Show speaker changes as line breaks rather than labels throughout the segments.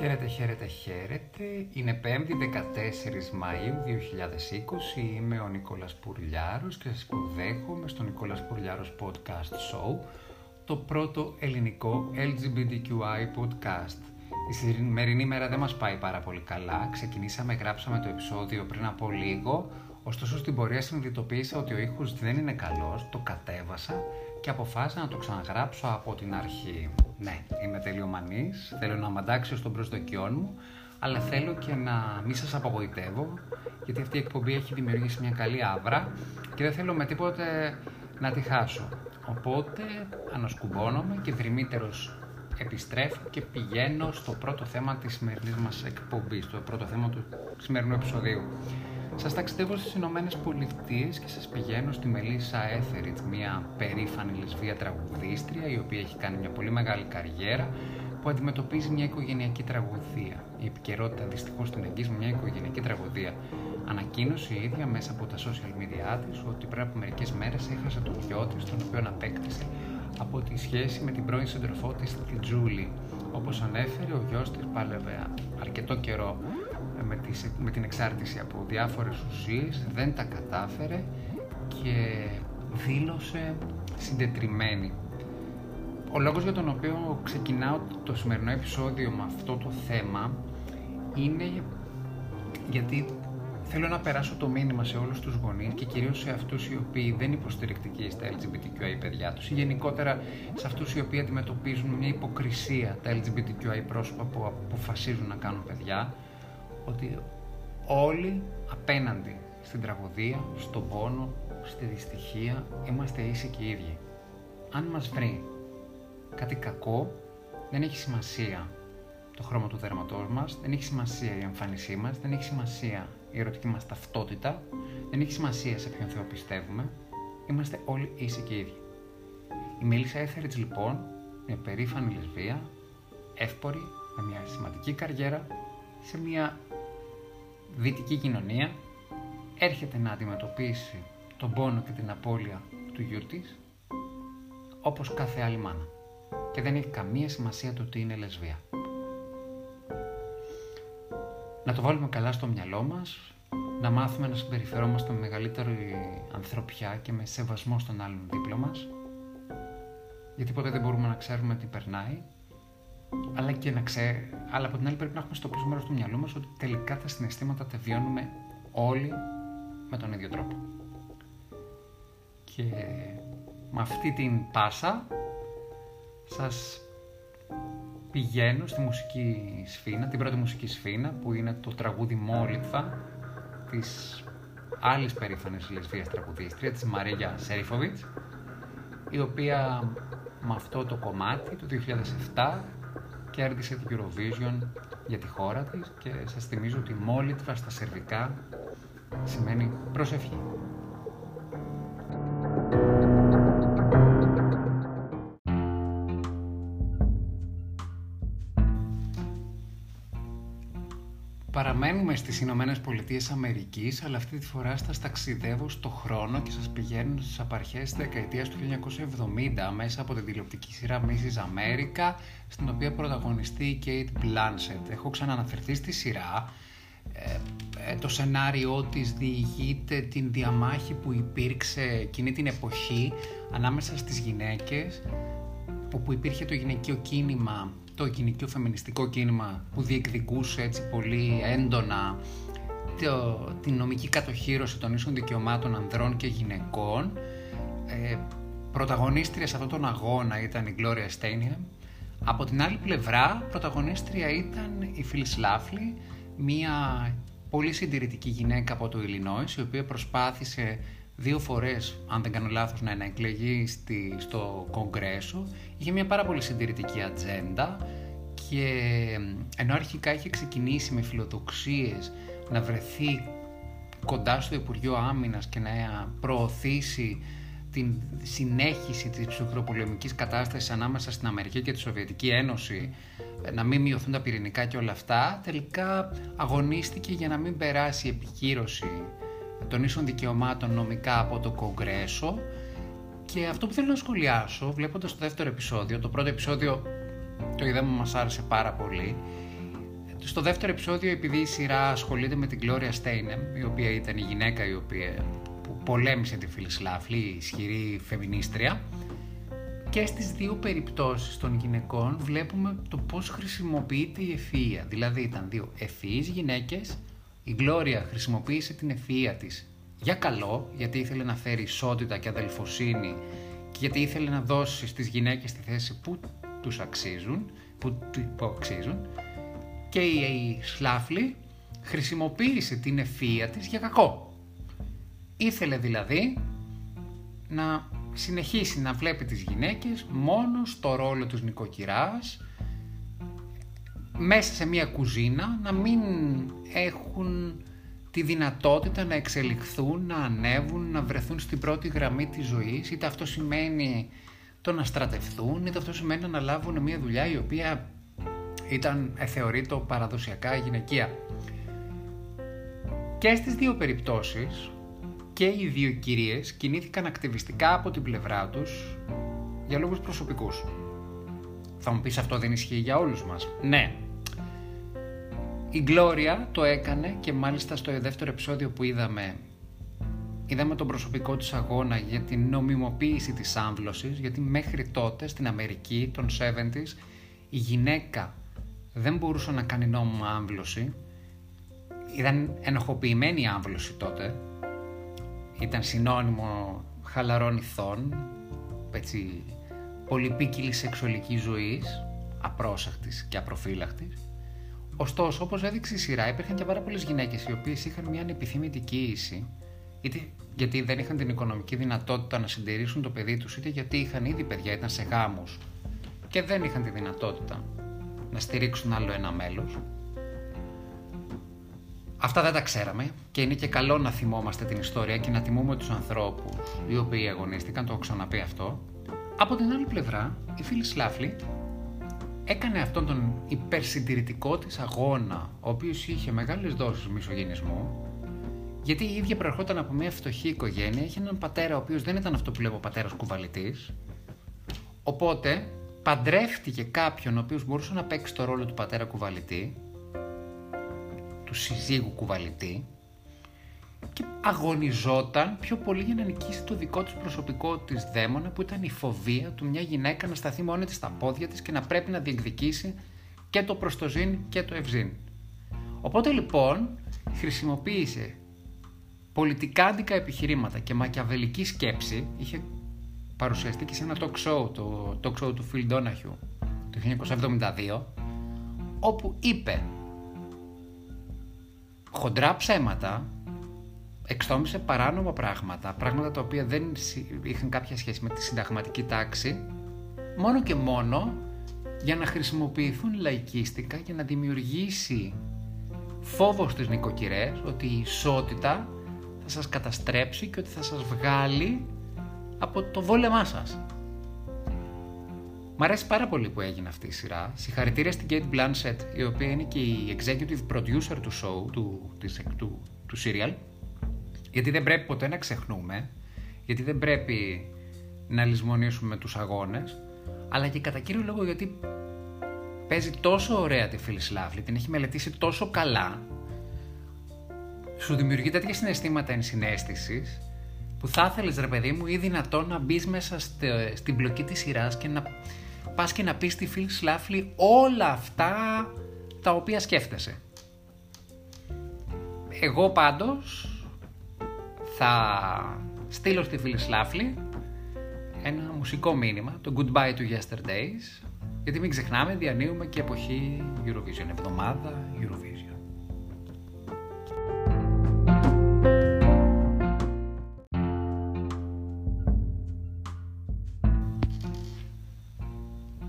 Χαίρετε, χαίρετε, χαίρετε. Είναι 5η 14 Μαΐου 2020. Είμαι ο Νικόλας Πουρλιάρος και σας υποδέχομαι στο Νικόλας Πουρλιάρος Podcast Show, το πρώτο ελληνικό LGBTQI podcast. Η σημερινή μέρα δεν μας πάει πάρα πολύ καλά. Ξεκινήσαμε, γράψαμε το επεισόδιο πριν από λίγο, ωστόσο στην πορεία συνειδητοποίησα ότι ο ήχος δεν είναι καλός, το κατέβασα και αποφάσισα να το ξαναγράψω από την αρχή. Ναι, είμαι τελειομανής, θέλω να μαντάξω στον προσδοκιών μου, αλλά θέλω και να μην σας απογοητεύω, γιατί αυτή η εκπομπή έχει δημιουργήσει μια καλή άβρα και δεν θέλω με τίποτε να τη χάσω. Οπότε ανασκουμπώνομαι και δρυμύτερος επιστρέφω και πηγαίνω στο πρώτο θέμα της σημερινής μας εκπομπής, το πρώτο θέμα του σημερινού επεισοδίου. Σας ταξιδεύω στις Ηνωμένες Πολιτείες και σας πηγαίνω στη Μελίσσα Έθεριτ, μια περήφανη λεσβία τραγουδίστρια η οποία έχει κάνει μια πολύ μεγάλη καριέρα που αντιμετωπίζει μια οικογενειακή τραγωδία. Η επικαιρότητα δυστυχώς την εγγύζει μια οικογενειακή τραγωδία. Ανακοίνωσε η ίδια μέσα από τα social media της ότι πριν από μερικές μέρες έχασε τον γιο της, τον οποίο απέκτησε από τη σχέση με την πρώην σύντροφό της, τη Τζούλη. Όπως ανέφερε, ο γιος της πάλευε αρκετό καιρό με, τις, με την εξάρτηση από διάφορες ουσίες, δεν τα κατάφερε και δήλωσε συντετριμένη. Ο λόγος για τον οποίο ξεκινάω το σημερινό επεισόδιο με αυτό το θέμα είναι γιατί θέλω να περάσω το μήνυμα σε όλους τους γονείς και κυρίως σε αυτούς οι οποίοι δεν υποστηρικτικοί στα LGBTQI παιδιά τους ή γενικότερα σε αυτούς οι οποίοι αντιμετωπίζουν μια υποκρισία τα LGBTQI πρόσωπα που αποφασίζουν να κάνουν παιδιά ότι όλοι απέναντι στην τραγωδία, στον πόνο, στη δυστυχία είμαστε ίσοι και ίδιοι. Αν μας βρει κάτι κακό, δεν έχει σημασία το χρώμα του δέρματός μας, δεν έχει σημασία η εμφάνισή μας, δεν έχει σημασία η ερωτική μας ταυτότητα, δεν έχει σημασία σε ποιον Θεό πιστεύουμε, είμαστε όλοι ίσοι και ίδιοι. Η Μέλισσα Έθεριτς λοιπόν, μια περήφανη λεσβία, εύπορη, με μια σημαντική καριέρα, σε μια δυτική κοινωνία έρχεται να αντιμετωπίσει τον πόνο και την απώλεια του γιού της όπως κάθε άλλη μάνα και δεν έχει καμία σημασία το ότι είναι λεσβία. Να το βάλουμε καλά στο μυαλό μας, να μάθουμε να συμπεριφερόμαστε με μεγαλύτερη ανθρωπιά και με σεβασμό στον άλλον δίπλα μας, γιατί ποτέ δεν μπορούμε να ξέρουμε τι περνάει αλλά και να ξέρει, αλλά από την άλλη πρέπει να έχουμε στο πίσω μέρο του μυαλού μας ότι τελικά τα συναισθήματα τα βιώνουμε όλοι με τον ίδιο τρόπο. Και με αυτή την πάσα σας πηγαίνω στη μουσική σφήνα, την πρώτη μουσική σφήνα που είναι το τραγούδι Μόλιτβα της άλλης περήφανης λεσβίας τραγουδίστρια, της Μαρίγια Σέριφοβιτς η οποία με αυτό το κομμάτι του 2007 κέρδισε την Eurovision για τη χώρα της και σας θυμίζω ότι μόλιτβα στα σερβικά σημαίνει προσευχή. Παραμένουμε στις Ηνωμένες Πολιτείες Αμερικής, αλλά αυτή τη φορά σας ταξιδεύω στο χρόνο και σας πηγαίνω στις απαρχές της δεκαετίας του 1970 μέσα από την τηλεοπτική σειρά Mrs. America, στην οποία πρωταγωνιστεί η Kate Blanchett. Έχω ξαναναφερθεί στη σειρά. Ε, ε, το σενάριό της διηγείται την διαμάχη που υπήρξε εκείνη την εποχή ανάμεσα στις γυναίκες, όπου υπήρχε το γυναικείο κίνημα το γυναικείο φεμινιστικό κίνημα που διεκδικούσε έτσι πολύ έντονα το, την νομική κατοχήρωση των ίσων δικαιωμάτων ανδρών και γυναικών. Ε, πρωταγωνίστρια σε αυτόν τον αγώνα ήταν η Gloria Steinem. Από την άλλη πλευρά, πρωταγωνίστρια ήταν η Phyllis Λάφλι, μια πολύ συντηρητική γυναίκα από το Illinois, η οποία προσπάθησε δύο φορές, αν δεν κάνω λάθος, να εκλεγεί στη, στο Κογκρέσο. Είχε μια πάρα πολύ συντηρητική ατζέντα και ενώ αρχικά είχε ξεκινήσει με φιλοδοξίες να βρεθεί κοντά στο Υπουργείο Άμυνας και να προωθήσει την συνέχιση της ψυχροπολεμικής κατάστασης ανάμεσα στην Αμερική και τη Σοβιετική Ένωση, να μην μειωθούν τα πυρηνικά και όλα αυτά, τελικά αγωνίστηκε για να μην περάσει η επικύρωση των ίσων δικαιωμάτων νομικά από το Κογκρέσο και αυτό που θέλω να σχολιάσω βλέποντας το δεύτερο επεισόδιο, το πρώτο επεισόδιο το είδαμε μας άρεσε πάρα πολύ Στο δεύτερο επεισόδιο, επειδή η σειρά ασχολείται με την Gloria Steinem, η οποία ήταν η γυναίκα η οποία που πολέμησε τη Φιλισλάφλη, η ισχυρή φεμινίστρια, και στις δύο περιπτώσεις των γυναικών βλέπουμε το πώς χρησιμοποιείται η ευφυΐα. Δηλαδή ήταν δύο ευφυείς γυναίκες, η Γκλώρια χρησιμοποίησε την ευφυΐα της για καλό, γιατί ήθελε να φέρει ισότητα και αδελφοσύνη και γιατί ήθελε να δώσει στις γυναίκες τη θέση που τους αξίζουν, που, που αξίζουν και η Σλάφλη χρησιμοποίησε την ευφυΐα της για κακό. Ήθελε δηλαδή να συνεχίσει να βλέπει τις γυναίκες μόνο στο ρόλο τους νοικοκυράς, μέσα σε μια κουζίνα, να μην έχουν τη δυνατότητα να εξελιχθούν, να ανέβουν, να βρεθούν στην πρώτη γραμμή της ζωής, είτε αυτό σημαίνει το να στρατευθούν, είτε αυτό σημαίνει να αναλάβουν μια δουλειά η οποία ήταν θεωρείται παραδοσιακά γυναικεία. Και στις δύο περιπτώσεις και οι δύο κυρίες κινήθηκαν ακτιβιστικά από την πλευρά τους για λόγους προσωπικούς. Θα μου πεις αυτό δεν ισχύει για όλους μας. Ναι. Η Γκλώρια το έκανε και μάλιστα στο δεύτερο επεισόδιο που είδαμε είδαμε τον προσωπικό της αγώνα για την νομιμοποίηση της άμβλωσης γιατί μέχρι τότε στην Αμερική των 70s η γυναίκα δεν μπορούσε να κάνει νόμιμο άμβλωση ήταν ενοχοποιημένη η άμβλωση τότε ήταν συνώνυμο χαλαρών ηθών, έτσι, πολυπίκυλης σεξουαλικής ζωής, απρόσαχτης και απροφύλακτης. Ωστόσο, όπως έδειξε η σειρά, υπήρχαν και πάρα πολλές γυναίκες οι οποίες είχαν μια ανεπιθύμητη κοίηση, είτε γιατί δεν είχαν την οικονομική δυνατότητα να συντηρήσουν το παιδί τους, είτε γιατί είχαν ήδη παιδιά, ήταν σε γάμους και δεν είχαν τη δυνατότητα να στηρίξουν άλλο ένα μέλος Αυτά δεν τα ξέραμε και είναι και καλό να θυμόμαστε την ιστορία και να τιμούμε τους ανθρώπους οι οποίοι αγωνίστηκαν, το έχω ξαναπεί αυτό. Από την άλλη πλευρά, η φίλη Σλάφλη έκανε αυτόν τον υπερσυντηρητικό της αγώνα, ο οποίος είχε μεγάλες δόσεις μισογενισμού, γιατί η ίδια προερχόταν από μια φτωχή οικογένεια, είχε έναν πατέρα ο οποίος δεν ήταν αυτό που λέμε ο πατέρας κουβαλητής, οπότε παντρεύτηκε κάποιον ο οποίος μπορούσε να παίξει το ρόλο του πατέρα κουβαλητή του συζύγου κουβαλητή και αγωνιζόταν πιο πολύ για να νικήσει το δικό της προσωπικό της δαίμονα που ήταν η φοβία του μια γυναίκα να σταθεί μόνη της στα πόδια της και να πρέπει να διεκδικήσει και το προστοζήν και το ευζήν. Οπότε λοιπόν χρησιμοποίησε πολιτικά αντικά επιχειρήματα και μακιαβελική σκέψη, είχε παρουσιαστεί και σε ένα talk show, το talk show του Phil Donahue το 1972, όπου είπε χοντρά ψέματα, εξτόμησε παράνομα πράγματα, πράγματα τα οποία δεν είχαν κάποια σχέση με τη συνταγματική τάξη, μόνο και μόνο για να χρησιμοποιηθούν λαϊκίστικα και να δημιουργήσει φόβο στις νοικοκυρές ότι η ισότητα θα σας καταστρέψει και ότι θα σας βγάλει από το βόλεμά σας. Μ' αρέσει πάρα πολύ που έγινε αυτή η σειρά. Συγχαρητήρια στην Kate Blanchett, η οποία είναι και η executive producer του show, του, της, του, του serial. Γιατί δεν πρέπει ποτέ να ξεχνούμε, γιατί δεν πρέπει να λησμονήσουμε τους αγώνες, αλλά και κατά κύριο λόγο γιατί παίζει τόσο ωραία τη φίλη Σλάφλη, την έχει μελετήσει τόσο καλά, σου δημιουργεί τέτοια συναισθήματα ενσυναίσθησης, που θα ήθελες ρε παιδί μου ή δυνατόν να μπεις μέσα στην πλοκή της σειράς και να πας και να πεις στη φίλη Σλάφλη όλα αυτά τα οποία σκέφτεσαι. Εγώ πάντως θα στείλω στη φίλη Σλάφλη ένα μουσικό μήνυμα, το Goodbye to Yesterdays, γιατί μην ξεχνάμε διανύουμε και εποχή Eurovision, εβδομάδα Eurovision.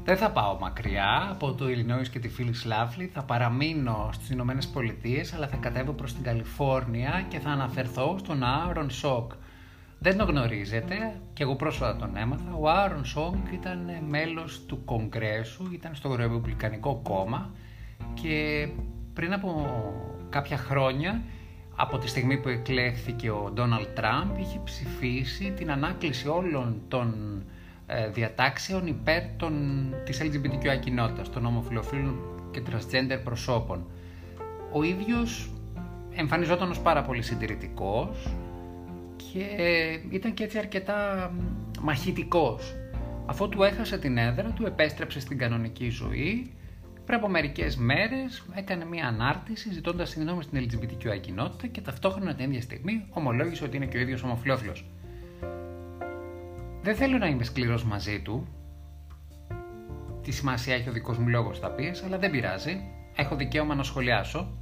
Δεν θα πάω μακριά από το Illinois και τη φίλη Σλάφλη, θα παραμείνω στις Ηνωμένες Πολιτείες, αλλά θα κατέβω προς την Καλιφόρνια και θα αναφερθώ στον Άρον Σόκ. Δεν το γνωρίζετε και εγώ πρόσφατα τον έμαθα. Ο Άρον Σόκ ήταν μέλος του Κογκρέσου, ήταν στο Ρεπουμπλικανικό κόμμα και πριν από κάποια χρόνια από τη στιγμή που εκλέχθηκε ο Ντόναλτ Τραμπ είχε ψηφίσει την ανάκληση όλων των ε, διατάξεων υπέρ των, της LGBTQI κοινότητας, των ομοφιλοφίλων και transgender προσώπων. ο ίδιος εμφανιζόταν ως πάρα πολύ συντηρητικός και ήταν και έτσι αρκετά μαχητικός. Αφού του έχασε την έδρα του, επέστρεψε στην κανονική ζωή. Πριν από μερικές μέρες έκανε μια ανάρτηση ζητώντας συγγνώμη στην LGBTQI κοινότητα και ταυτόχρονα την ίδια στιγμή ομολόγησε ότι είναι και ο ίδιος ομοφυλόφιλο. Δεν θέλω να είμαι σκληρός μαζί του. Τι σημασία έχει ο δικός μου λόγος, θα πει, αλλά δεν πειράζει. Έχω δικαίωμα να σχολιάσω.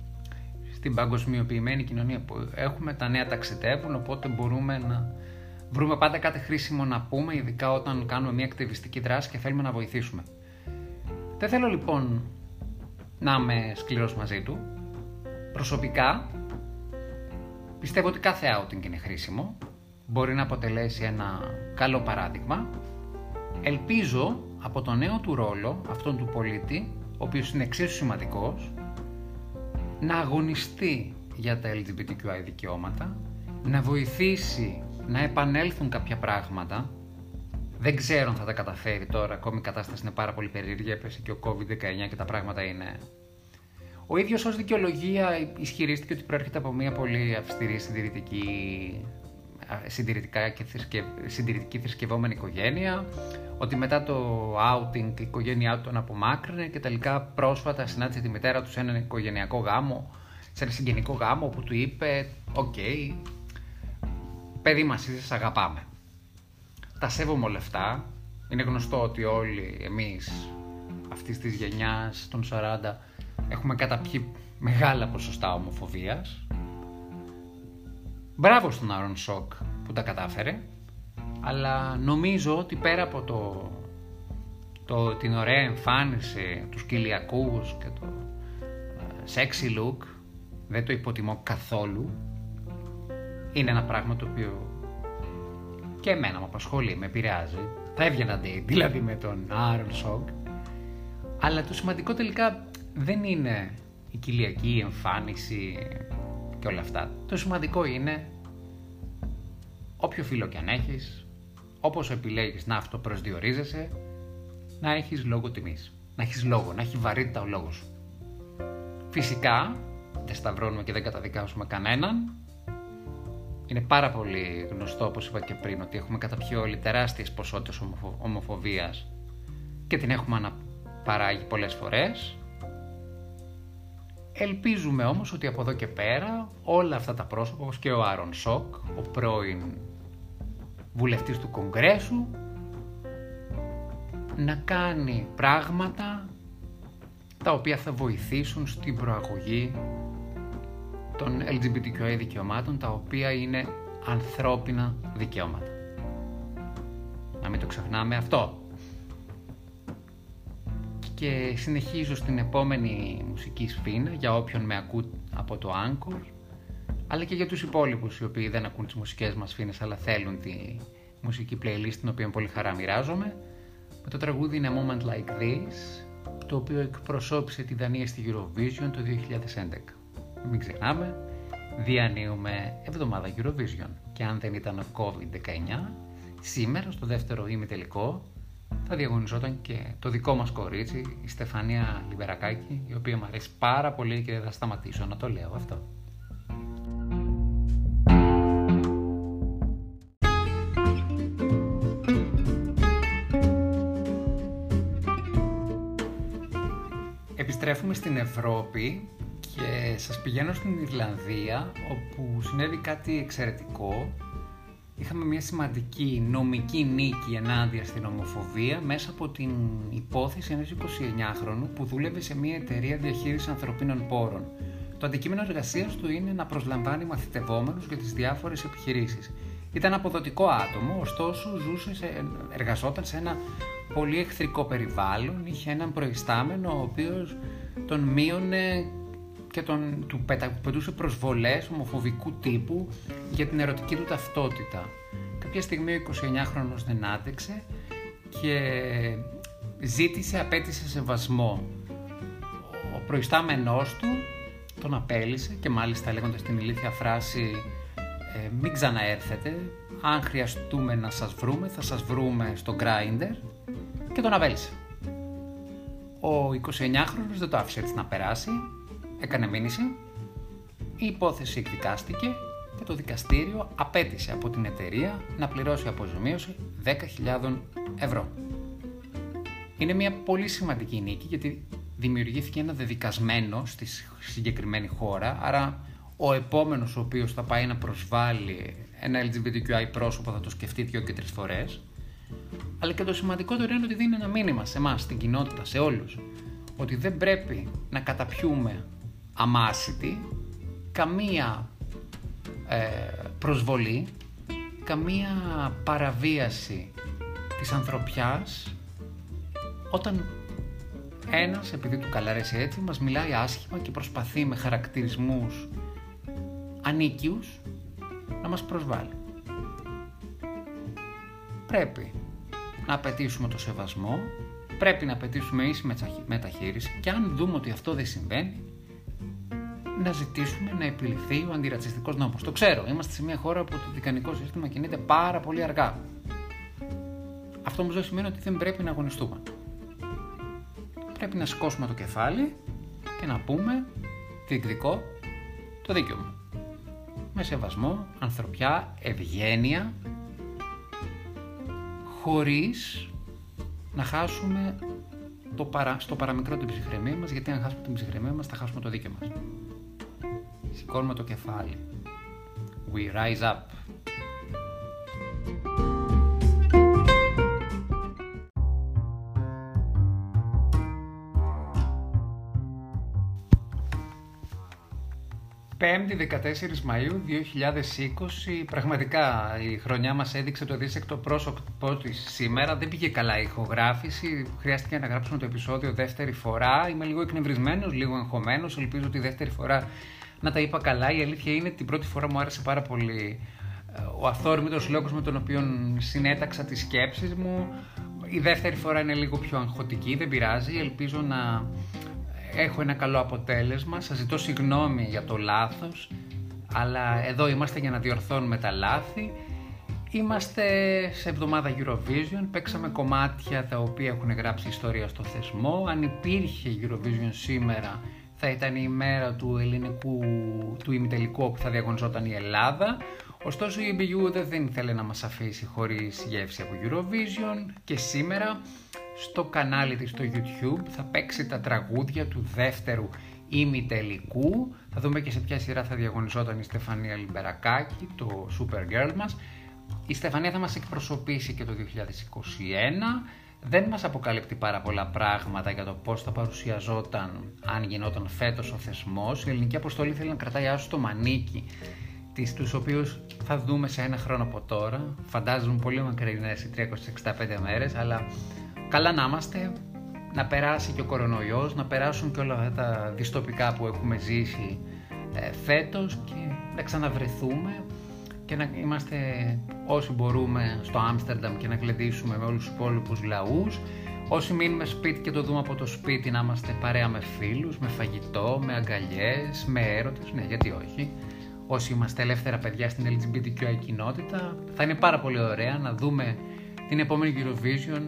Στην παγκοσμιοποιημένη κοινωνία που έχουμε, τα νέα ταξιδεύουν, οπότε μπορούμε να βρούμε πάντα κάτι χρήσιμο να πούμε, ειδικά όταν κάνουμε μια ακτιβιστική δράση και θέλουμε να βοηθήσουμε. Δεν θέλω λοιπόν να είμαι σκληρός μαζί του. Προσωπικά πιστεύω ότι κάθε outing είναι χρήσιμο. Μπορεί να αποτελέσει ένα καλό παράδειγμα. Ελπίζω από το νέο του ρόλο, αυτόν του πολίτη, ο οποίος είναι εξίσου σημαντικός, να αγωνιστεί για τα LGBTQI δικαιώματα, να βοηθήσει να επανέλθουν κάποια πράγματα. Δεν ξέρω αν θα τα καταφέρει τώρα, ακόμη η κατάσταση είναι πάρα πολύ περίεργη, έπεσε και ο COVID-19 και τα πράγματα είναι... Ο ίδιος ως δικαιολογία ισχυρίστηκε ότι προέρχεται από μια πολύ αυστηρή συντηρητική, συντηρητικά και θρησκευ... συντηρητική θρησκευόμενη οικογένεια, ότι μετά το outing η οικογένειά του τον απομάκρυνε και τελικά πρόσφατα συνάντησε τη μητέρα του σε έναν οικογενειακό γάμο, σε ένα συγγενικό γάμο που του είπε «OK, okay, παιδί μας είσαι, αγαπάμε». Τα σέβομαι όλα αυτά. Είναι γνωστό ότι όλοι εμείς αυτής της γενιάς των 40 έχουμε καταπιεί μεγάλα ποσοστά ομοφοβίας. Μπράβο στον Άρον Σοκ που τα κατάφερε αλλά νομίζω ότι πέρα από το, το, την ωραία εμφάνιση, τους κοιλιακούς και το uh, sexy look, δεν το υποτιμώ καθόλου, είναι ένα πράγμα το οποίο και εμένα με απασχολεί, με επηρεάζει. Θα έβγαινα date, δηλαδή με τον Άρον Σοκ. Αλλά το σημαντικό τελικά δεν είναι η κοιλιακή εμφάνιση και όλα αυτά. Το σημαντικό είναι όποιο φίλο και αν έχεις, όπως επιλέγεις να αυτοπροσδιορίζεσαι, να έχεις λόγο τιμής. Να έχεις λόγο, να έχει βαρύτητα ο λόγος σου. Φυσικά, δεν σταυρώνουμε και δεν καταδικάζουμε κανέναν. Είναι πάρα πολύ γνωστό, όπως είπα και πριν, ότι έχουμε καταπιεί όλοι τεράστιες ποσότητες ομοφοβίας και την έχουμε αναπαράγει πολλές φορές. Ελπίζουμε όμως ότι από εδώ και πέρα όλα αυτά τα πρόσωπα, όπως και ο Άρον Σοκ, ο πρώην βουλευτής του Κογκρέσου να κάνει πράγματα τα οποία θα βοηθήσουν στην προαγωγή των LGBTQI δικαιωμάτων τα οποία είναι ανθρώπινα δικαιώματα. Να μην το ξεχνάμε αυτό. Και συνεχίζω στην επόμενη μουσική σφήνα για όποιον με ακού από το Anchor αλλά και για τους υπόλοιπους οι οποίοι δεν ακούν τις μουσικές μας φίνες αλλά θέλουν τη μουσική playlist την οποία πολύ χαρά μοιράζομαι με το τραγούδι In a Moment Like This το οποίο εκπροσώπησε τη Δανία στη Eurovision το 2011. Μην ξεχνάμε, διανύουμε εβδομάδα Eurovision και αν δεν ήταν ο COVID-19 σήμερα στο δεύτερο τελικό θα διαγωνιζόταν και το δικό μας κορίτσι, η Στεφανία Λιμπερακάκη, η οποία μου αρέσει πάρα πολύ και δεν θα σταματήσω να το λέω αυτό. Επιστρέφουμε στην Ευρώπη και σας πηγαίνω στην Ιρλανδία όπου συνέβη κάτι εξαιρετικό. Είχαμε μια σημαντική νομική νίκη ενάντια στην ομοφοβία μέσα από την υπόθεση ενός 29χρονου που δούλευε σε μια εταιρεία διαχείρισης ανθρωπίνων πόρων. Το αντικείμενο εργασίας του είναι να προσλαμβάνει μαθητευόμενους για τις διάφορες επιχειρήσεις. Ήταν αποδοτικό άτομο, ωστόσο ζούσε σε, εργαζόταν σε ένα πολύ εχθρικό περιβάλλον, είχε έναν προϊστάμενο ο οποίος τον μείωνε και τον, του πετούσε προσβολές ομοφοβικού τύπου για την ερωτική του ταυτότητα. Κάποια στιγμή ο 29χρονος δεν άντεξε και ζήτησε, απέτησε σεβασμό. Ο προϊστάμενός του τον απέλησε και μάλιστα λέγοντας την ηλίθια φράση ε, «Μην ξαναέρθετε, αν χρειαστούμε να σας βρούμε θα σας βρούμε στο Grindr» και τον απέλησε. Ο 29χρονος δεν το άφησε έτσι να περάσει έκανε μήνυση, η υπόθεση εκδικάστηκε και το δικαστήριο απέτησε από την εταιρεία να πληρώσει αποζημίωση 10.000 ευρώ. Είναι μια πολύ σημαντική νίκη γιατί δημιουργήθηκε ένα δεδικασμένο στη συγκεκριμένη χώρα, άρα ο επόμενος ο οποίος θα πάει να προσβάλλει ένα LGBTQI πρόσωπο θα το σκεφτεί δύο και τρεις φορές. Αλλά και το σημαντικότερο είναι ότι δίνει ένα μήνυμα σε εμάς, στην κοινότητα, σε όλους, ότι δεν πρέπει να καταπιούμε αμάσιτη καμία ε, προσβολή, καμία παραβίαση της ανθρωπιάς όταν ένας, επειδή του καλαρέσει έτσι, μας μιλάει άσχημα και προσπαθεί με χαρακτηρισμούς ανίκιους να μας προσβάλλει. Πρέπει να απαιτήσουμε το σεβασμό, πρέπει να απαιτήσουμε ίση μεταχείριση και αν δούμε ότι αυτό δεν συμβαίνει, να ζητήσουμε να επιληφθεί ο αντιρατσιστικός νόμος. Το ξέρω, είμαστε σε μια χώρα που το δικανικό σύστημα κινείται πάρα πολύ αργά. Αυτό όμως δεν σημαίνει ότι δεν πρέπει να αγωνιστούμε. Πρέπει να σηκώσουμε το κεφάλι και να πούμε διεκδικώ το δίκιο μου με σεβασμό, ανθρωπιά, ευγένεια, χωρίς να χάσουμε το παρα, στο παραμικρό την ψυχραιμία μας, γιατί αν χάσουμε την ψυχραιμία μας θα χάσουμε το δίκαιο μας. Σηκώνουμε το κεφάλι. We rise up. Πέμπτη 14 Μαΐου 2020, πραγματικά η χρονιά μας έδειξε το δίσεκτο πρόσωπό της σήμερα. Δεν πήγε καλά η ηχογράφηση, χρειάστηκε να γράψουμε το επεισόδιο δεύτερη φορά. Είμαι λίγο εκνευρισμένος, λίγο εγχωμένος, ελπίζω τη δεύτερη φορά να τα είπα καλά. Η αλήθεια είναι ότι την πρώτη φορά μου άρεσε πάρα πολύ ε, ο αθόρμητος λόγος με τον οποίο συνέταξα τις σκέψεις μου. Η δεύτερη φορά είναι λίγο πιο αγχωτική, δεν πειράζει, ελπίζω να έχω ένα καλό αποτέλεσμα. Σας ζητώ συγγνώμη για το λάθος, αλλά εδώ είμαστε για να διορθώνουμε τα λάθη. Είμαστε σε εβδομάδα Eurovision, παίξαμε κομμάτια τα οποία έχουν γράψει ιστορία στο θεσμό. Αν υπήρχε Eurovision σήμερα θα ήταν η ημέρα του ελληνικού, του ημιτελικού όπου θα διαγωνιζόταν η Ελλάδα. Ωστόσο η EBU δεν ήθελε να μας αφήσει χωρίς γεύση από Eurovision και σήμερα στο κανάλι της στο YouTube θα παίξει τα τραγούδια του δεύτερου ημιτελικού. Θα δούμε και σε ποια σειρά θα διαγωνιζόταν η Στεφανία Λιμπερακάκη, το Supergirl μας. Η Στεφανία θα μας εκπροσωπήσει και το 2021. Δεν μας αποκαλύπτει πάρα πολλά πράγματα για το πώς θα παρουσιαζόταν αν γινόταν φέτος ο θεσμός. Η ελληνική αποστολή θέλει να κρατάει άσου το μανίκι τις, τους οποίους θα δούμε σε ένα χρόνο από τώρα. Φαντάζομαι πολύ μακρινές οι 365 μέρες, αλλά καλά να είμαστε, να περάσει και ο κορονοϊός, να περάσουν και όλα αυτά τα δυστοπικά που έχουμε ζήσει ε, φέτος και να ξαναβρεθούμε και να είμαστε όσοι μπορούμε στο Άμστερνταμ και να κλεντήσουμε με όλους τους υπόλοιπους λαούς. Όσοι μείνουμε σπίτι και το δούμε από το σπίτι να είμαστε παρέα με φίλους, με φαγητό, με αγκαλιές, με έρωτες, ναι γιατί όχι. Όσοι είμαστε ελεύθερα παιδιά στην LGBTQI κοινότητα, θα είναι πάρα πολύ ωραία να δούμε την επόμενη Eurovision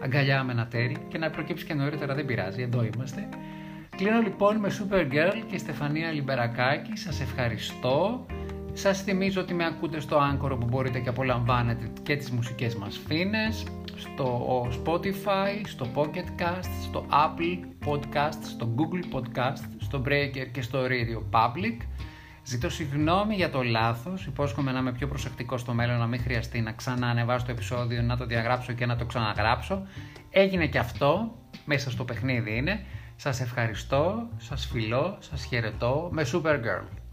αγκαλιά με ένα τέρι και να προκύψει και νωρίτερα, δεν πειράζει, εδώ είμαστε. Κλείνω λοιπόν με Supergirl και Στεφανία Λιμπερακάκη. Σας ευχαριστώ. Σας θυμίζω ότι με ακούτε στο Anchor που μπορείτε και απολαμβάνετε και τις μουσικές μας φίνες, στο Spotify, στο Pocket Cast, στο Apple Podcast, στο Google Podcast, στο Breaker και στο Radio Public. Ζητώ συγγνώμη για το λάθος, υπόσχομαι να είμαι πιο προσεκτικός στο μέλλον, να μην χρειαστεί να ξαναανεβάσω το επεισόδιο, να το διαγράψω και να το ξαναγράψω. Έγινε και αυτό, μέσα στο παιχνίδι είναι. Σας ευχαριστώ, σας φιλώ, σας χαιρετώ με Supergirl.